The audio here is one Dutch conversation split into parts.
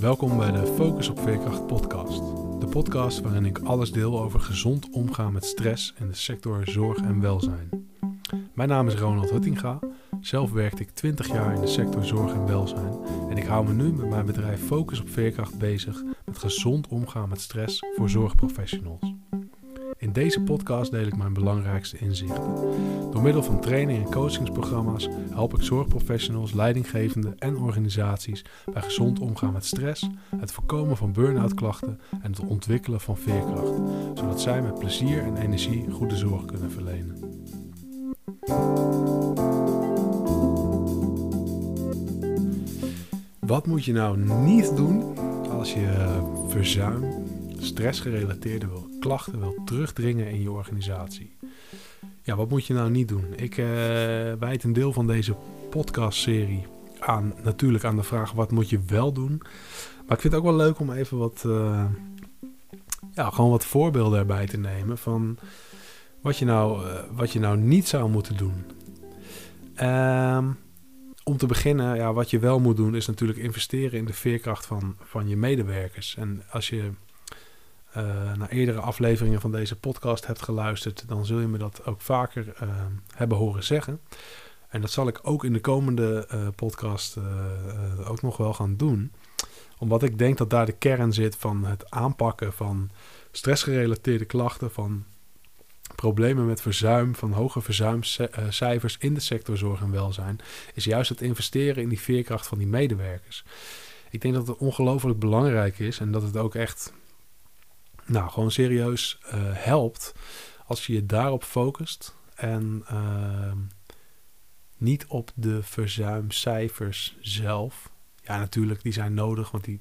Welkom bij de Focus op Veerkracht podcast. De podcast waarin ik alles deel over gezond omgaan met stress in de sector zorg en welzijn. Mijn naam is Ronald Huttinga. Zelf werkte ik 20 jaar in de sector zorg en welzijn en ik hou me nu met mijn bedrijf Focus op Veerkracht bezig met gezond omgaan met stress voor zorgprofessionals. In deze podcast deel ik mijn belangrijkste inzichten. Door middel van training en coachingsprogramma's help ik zorgprofessionals, leidinggevenden en organisaties bij gezond omgaan met stress, het voorkomen van burn-out klachten en het ontwikkelen van veerkracht, zodat zij met plezier en energie goede zorg kunnen verlenen. Wat moet je nou niet doen als je verzuim stressgerelateerde wil, klachten wil terugdringen in je organisatie. Ja, wat moet je nou niet doen? Ik uh, wijd een deel van deze podcastserie aan, natuurlijk aan de vraag wat moet je wel doen. Maar ik vind het ook wel leuk om even wat, uh, ja, gewoon wat voorbeelden erbij te nemen van wat je nou, uh, wat je nou niet zou moeten doen. Um, om te beginnen, ja, wat je wel moet doen, is natuurlijk investeren in de veerkracht van, van je medewerkers. En als je uh, naar eerdere afleveringen van deze podcast hebt geluisterd, dan zul je me dat ook vaker uh, hebben horen zeggen. En dat zal ik ook in de komende uh, podcast ook nog wel gaan doen. Omdat ik denk dat daar de kern zit van het aanpakken van stressgerelateerde klachten, van problemen met verzuim, van hoge verzuimcijfers in de sector zorg en welzijn, is juist het investeren in die veerkracht van die medewerkers. Ik denk dat het ongelooflijk belangrijk is en dat het ook echt nou, gewoon serieus uh, helpt als je je daarop focust en uh, niet op de verzuimcijfers zelf. Ja, natuurlijk, die zijn nodig, want die,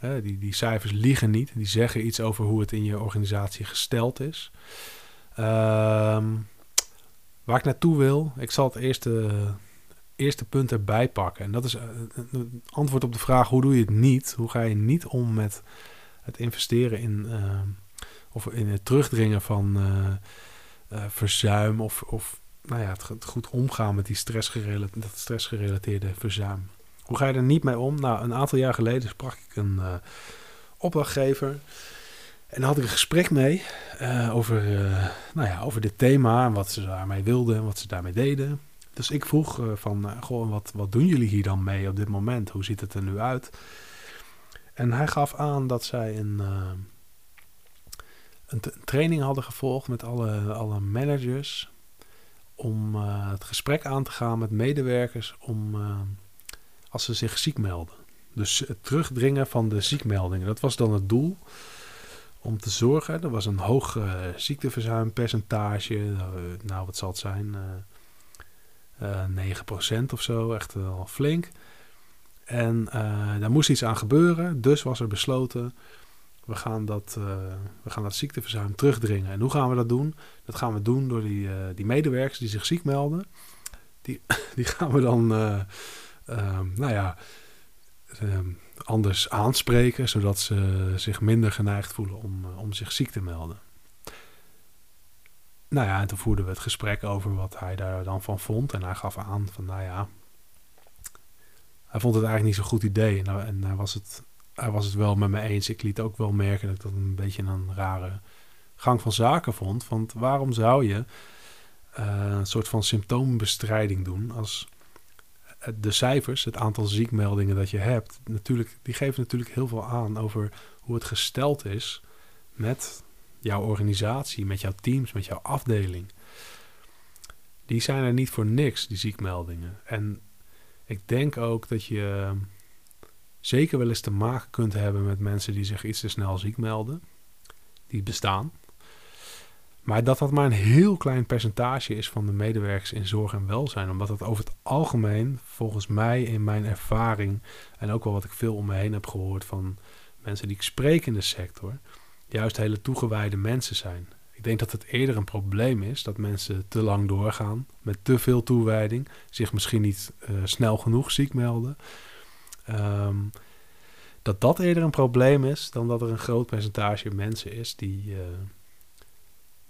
die, die, die cijfers liegen niet. Die zeggen iets over hoe het in je organisatie gesteld is. Ehm, waar ik naartoe wil, ik zal het eerste, eerste punt erbij pakken. En dat is een antwoord op de vraag: hoe doe je het niet? Hoe ga je niet om met het investeren in uh, of in het terugdringen van uh, verzuim of, of nou ja, het, het, goed omgaan met die stressgerelateerde, dat stressgerelateerde verzuim. Hoe ga je er niet mee om? Nou, een aantal jaar geleden sprak ik een opdrachtgever. En daar had ik een gesprek mee over, nou ja, over dit thema en wat ze daarmee wilden en wat ze daarmee deden. Dus ik vroeg van, goh, wat, wat doen jullie hier dan mee op dit moment? Hoe ziet het er nu uit? En hij gaf aan dat zij een, uh, een, training hadden gevolgd met alle, alle managers. Om uh, het gesprek aan te gaan met medewerkers om, uh, als ze zich ziek melden. Dus het terugdringen van de ziekmeldingen. Dat was dan het doel. Om te zorgen, er was een hoog ziekteverzuimpercentage. nou, wat zal het zijn? 9% of zo, echt wel flink. En uh, daar moest iets aan gebeuren, dus was er besloten, we gaan dat, uh, we gaan dat ziekteverzuim terugdringen. En hoe gaan we dat doen? Dat gaan we doen door die, uh, die medewerkers die zich ziek melden. Die, die gaan we dan, um, nou ja, um, anders aanspreken, zodat ze zich minder geneigd voelen om, om zich ziek te melden. Nou ja, en toen voerden we het gesprek over wat hij daar dan van vond. En hij gaf aan van, nou ja, hij vond het eigenlijk niet zo'n goed idee. En, nou, en hij, was het, hij was het wel met me eens. Ik liet ook wel merken dat ik dat een beetje een rare gang van zaken vond. Want waarom zou je uh, een soort van symptoombestrijding doen als de cijfers, het aantal ziekmeldingen dat je hebt, natuurlijk, die geven natuurlijk heel veel aan over hoe het gesteld is met jouw organisatie, met jouw teams, met jouw afdeling. Die zijn er niet voor niks, die ziekmeldingen. En ik denk ook dat je ehm, zeker wel eens te maken kunt hebben met mensen die zich iets te snel ziek melden. Die bestaan. Maar dat dat maar een heel klein percentage is van de medewerkers in zorg en welzijn. Omdat het over het algemeen, volgens mij in mijn ervaring en ook wel wat ik veel om me heen heb gehoord van mensen die ik spreek in de sector, juist hele toegewijde mensen zijn. Ik denk dat het eerder een probleem is dat mensen te lang doorgaan met te veel toewijding, zich misschien niet uh, snel genoeg ziek melden. Um, dat dat eerder een probleem is dan dat er een groot percentage mensen is die, uh,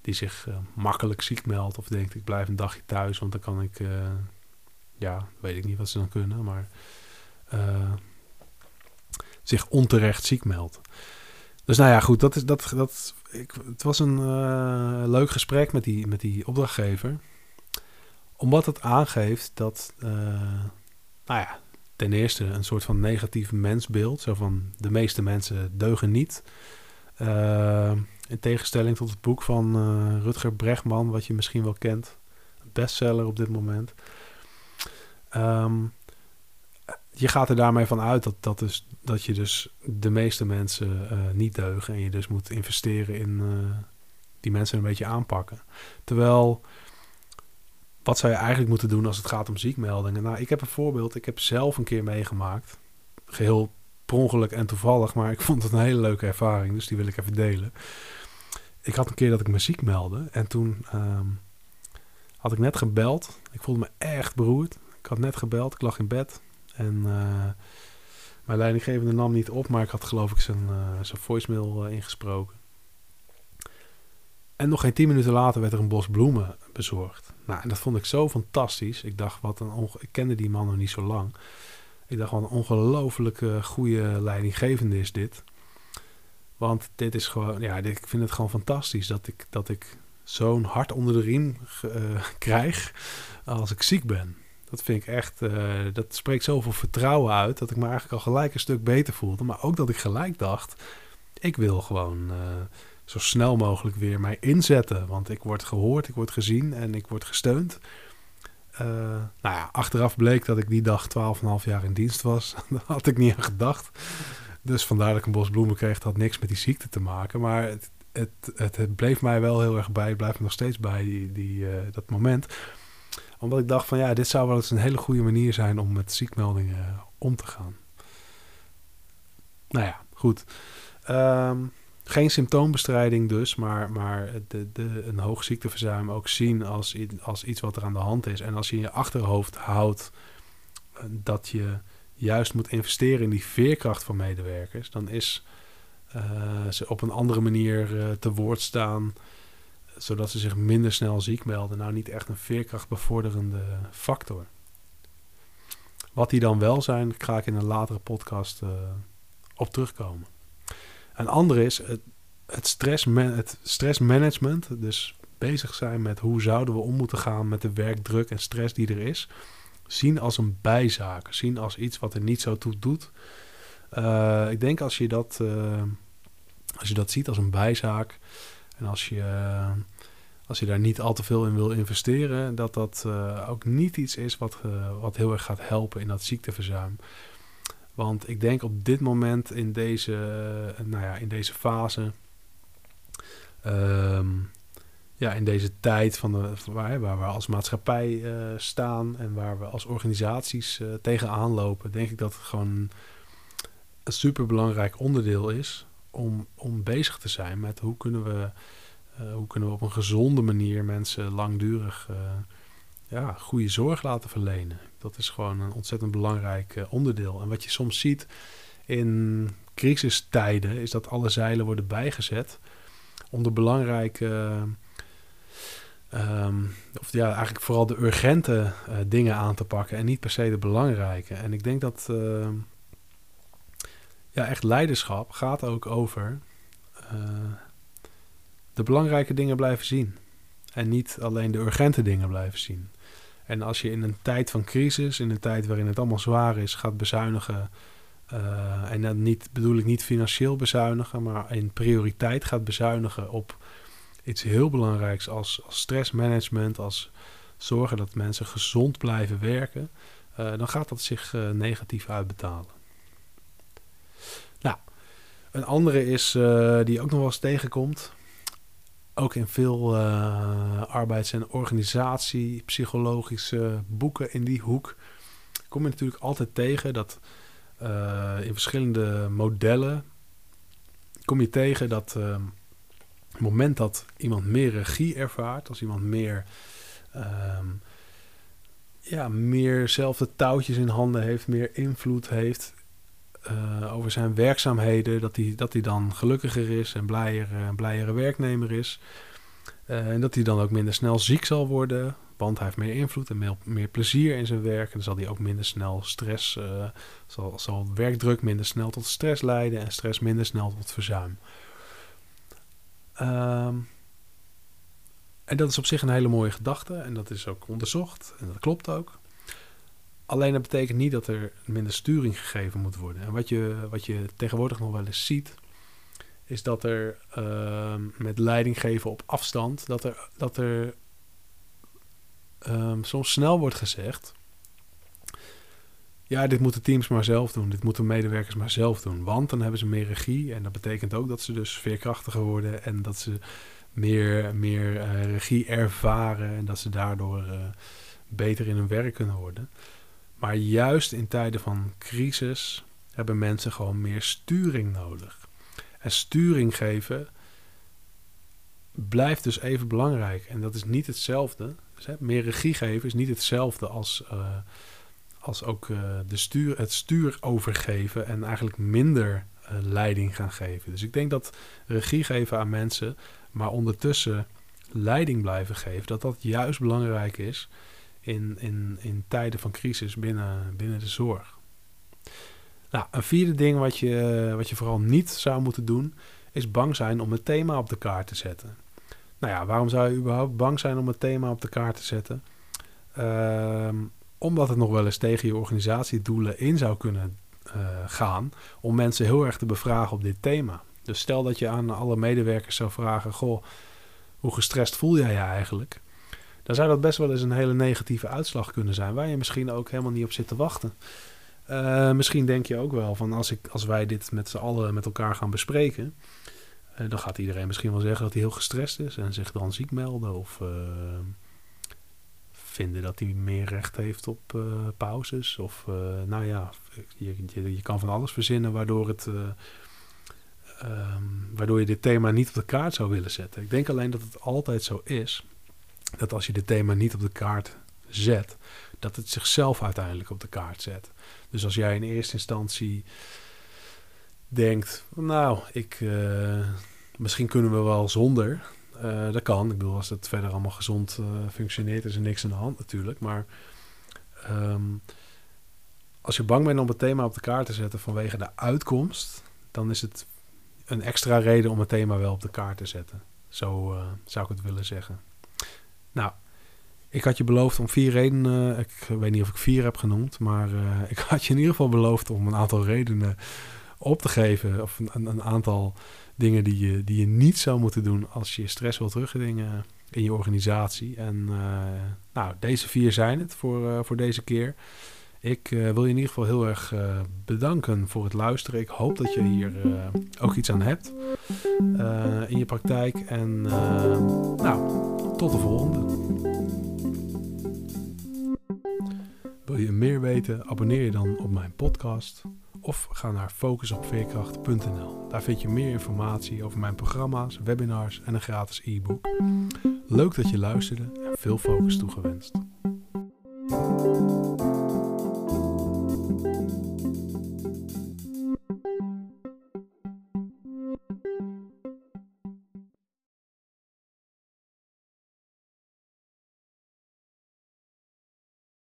die zich uh, makkelijk ziek meldt of denkt ik blijf een dagje thuis, want dan kan ik, ja, weet ik niet wat ze dan kunnen, maar zich onterecht ziek meldt. Dus nou ja, goed, dat is, dat, dat, het was een uh, leuk gesprek met die, met die opdrachtgever. Omdat het aangeeft dat, uh, nou ja, ten eerste een soort van negatief mensbeeld. Zo van de meeste mensen deugen niet. Uh, in tegenstelling tot het boek van Rutger Bregman, wat je misschien wel kent. Bestseller op dit moment. Um, je gaat er daarmee van uit dat, dat, dus, dat je dus de meeste mensen uh, niet deugen. En je dus moet investeren in uh, die mensen een beetje aanpakken. Terwijl, wat zou je eigenlijk moeten doen als het gaat om ziekmeldingen? Nou, ik heb een voorbeeld. Ik heb zelf een keer meegemaakt. Geheel per ongeluk en toevallig, maar ik vond het een hele leuke ervaring. Dus die wil ik even delen. Ik had een keer dat ik me ziek meldde. En toen um, had ik net gebeld. Ik voelde me echt beroerd. Ik had net gebeld. Ik lag in bed. En uh, mijn leidinggevende nam niet op, maar ik had geloof ik zijn, uh, zijn voicemail uh, ingesproken. En nog geen tien minuten later werd er een bos bloemen bezorgd. Nou, en dat vond ik zo fantastisch. Ik dacht, wat een ik kende die man nog niet zo lang. Ik dacht, wat een ongelooflijke goede leidinggevende is dit. Want dit is gewoon, ja, ik vind het gewoon fantastisch dat ik, dat ik zo'n hart onder de riem krijg als ik ziek ben. Dat vind ik echt, uh, dat spreekt zoveel vertrouwen uit dat ik me eigenlijk al gelijk een stuk beter voelde. Maar ook dat ik gelijk dacht, ik wil gewoon uh, zo snel mogelijk weer mij inzetten. Want ik word gehoord, ik word gezien en ik word gesteund. Uh, nou ja, achteraf bleek dat ik die dag 12,5 jaar in dienst was. Daar had ik niet aan gedacht. Dus vandaar dat ik een bos bloemen kreeg. Dat had niks met die ziekte te maken. Maar het, het, het, het bleef mij wel heel erg bij. Het blijft me nog steeds bij, die, die, dat moment omdat ik dacht van ja, dit zou wel eens een hele goede manier zijn om met ziekmeldingen om te gaan. Nou ja, goed. Um, geen symptoombestrijding dus, maar, maar de, de, een hoog ziekteverzuim ook zien als, als iets wat er aan de hand is. En als je in je achterhoofd houdt eh, dat je juist moet investeren in die veerkracht van medewerkers, dan is uh, ze op een andere manier te woord staan zodat ze zich minder snel ziek melden. Nou, niet echt een veerkrachtbevorderende factor. Wat die dan wel zijn, ga ik in een latere podcast uh, op terugkomen. Een andere is het, het, stress het stressmanagement. Dus bezig zijn met hoe zouden we om moeten gaan met de werkdruk en stress die er is. Zien als een bijzaak. Zien als iets wat er niet zo toe doet. Uh, ik denk als je dat, uh, als je dat ziet als een bijzaak, en als je, als je daar niet al te veel in wil investeren, dat dat uh, ook niet iets is wat, uh, wat heel erg gaat helpen in dat ziekteverzuim. Want ik denk op dit moment in deze, uh, nou ja, in deze fase, um, ja, in deze tijd van de, waar, waar we als maatschappij staan en waar we als organisaties tegenaan lopen, denk ik dat het gewoon een superbelangrijk onderdeel is om, om bezig te zijn met hoe kunnen we, uh, hoe kunnen we op een gezonde manier mensen langdurig uh, ja, goede zorg laten verlenen. Dat is gewoon een ontzettend belangrijk uh, onderdeel. En wat je soms ziet in crisistijden is dat alle zeilen worden bijgezet om de belangrijke. Um, of ja, eigenlijk vooral de urgente dingen aan te pakken en niet per se de belangrijke. En ik denk dat ehm, ja, echt leiderschap gaat ook over uh, de belangrijke dingen blijven zien. En niet alleen de urgente dingen blijven zien. En als je in een tijd van crisis, in een tijd waarin het allemaal zwaar is, gaat bezuinigen. Uh, en dan niet, bedoel ik niet financieel bezuinigen, maar in prioriteit gaat bezuinigen op iets heel belangrijks als, als stressmanagement, als zorgen dat mensen gezond blijven werken, uh, dan gaat dat zich negatief uitbetalen. Nou, een andere is uh, die ook nog wel eens tegenkomt. Ook in veel uh, arbeids- en organisatie, psychologische boeken in die hoek. Kom je natuurlijk altijd tegen dat uh, in verschillende modellen kom je tegen dat het moment dat iemand meer regie ervaart, als iemand meer, um, ja, meer zelf touwtjes in handen heeft, meer invloed heeft, uh, over zijn werkzaamheden, dat hij, dat hij dan gelukkiger is en blijer, een blijere werknemer is. Uh, en dat hij dan ook minder snel ziek zal worden, Want hij heeft meer invloed en meer, plezier in zijn werk. En dan zal hij ook minder snel stress, uh, zal, werkdruk minder snel tot stress leiden en stress minder snel tot verzuim. Um, en dat is op zich een hele mooie gedachte en dat is ook onderzocht en dat klopt ook. Alleen dat betekent niet dat er minder sturing gegeven moet worden. En wat je, wat je tegenwoordig nog wel eens ziet, is dat er uh, met leiding geven op afstand, dat er, dat er um, soms snel wordt gezegd. Ja, dit moeten teams maar zelf doen. Dit moeten medewerkers maar zelf doen. Want dan hebben ze meer regie. En dat betekent ook dat ze dus veerkrachtiger worden. En dat ze meer, meer uh, regie ervaren. En dat ze daardoor uh, beter in hun werk kunnen worden. Maar juist in tijden van crisis hebben mensen gewoon meer sturing nodig. En sturing geven blijft dus even belangrijk. En dat is niet hetzelfde. Dus, hè, meer regie geven is niet hetzelfde als, uh, als ook uh, de stuur, het stuur overgeven en eigenlijk minder uh, leiding gaan geven. Dus ik denk dat regie geven aan mensen, maar ondertussen leiding blijven geven, dat dat juist belangrijk is in, in, in tijden van crisis binnen, binnen de zorg. Nou, een vierde ding wat je, wat je vooral niet zou moeten doen, is bang zijn om het thema op de kaart te zetten. Nou ja, waarom zou je überhaupt bang zijn om het thema op de kaart te zetten? Uh, omdat het nog wel eens tegen je organisatiedoelen in zou kunnen uh, gaan om mensen heel erg te bevragen op dit thema. Dus stel dat je aan alle medewerkers zou vragen: Goh, hoe gestrest voel jij je eigenlijk? Dan zou dat best wel eens een hele negatieve uitslag kunnen zijn, waar je misschien ook helemaal niet op zit te wachten. Uh, misschien denk je ook wel van als, ik, als wij dit met z'n allen met elkaar gaan bespreken, uh, dan gaat iedereen misschien wel zeggen dat hij heel gestrest is en zich dan ziek melden of uh, vinden dat hij meer recht heeft op pauzes. Of nou ja, je, kan van alles verzinnen waardoor, het, um, waardoor je dit thema niet op de kaart zou willen zetten. Ik denk alleen dat het altijd zo is dat als je dit thema niet op de kaart zet, dat het zichzelf uiteindelijk op de kaart zet. Dus als jij in eerste instantie denkt, nou, ik, uh, misschien kunnen we wel zonder. Uh, dat kan. Ik bedoel, als het verder allemaal gezond uh, functioneert, is er niks aan de hand natuurlijk. Maar um, als je bang bent om het thema op de kaart te zetten vanwege de uitkomst, dan is het een extra reden om het thema wel op de kaart te zetten. Zo zou ik het willen zeggen. Nou, ik had je beloofd om vier redenen. Ik weet niet of ik vier heb genoemd, maar uh, ik had je in ieder geval beloofd om een aantal redenen op te geven. Of een, een, aantal dingen die je, die je niet zou moeten doen als je stress wilt terugdringen in je organisatie. En uh, nou, deze vier zijn het voor, uh, voor deze keer. Ik wil je in ieder geval heel erg bedanken voor het luisteren. Ik hoop dat je hier ook iets aan hebt in je praktijk. En nou, tot de volgende. Wil je meer weten? Abonneer je dan op mijn podcast of ga naar focusopveerkracht.nl. Daar vind je meer informatie over mijn programma's, webinars en een gratis e-book. Leuk dat je luisterde en veel focus toegewenst.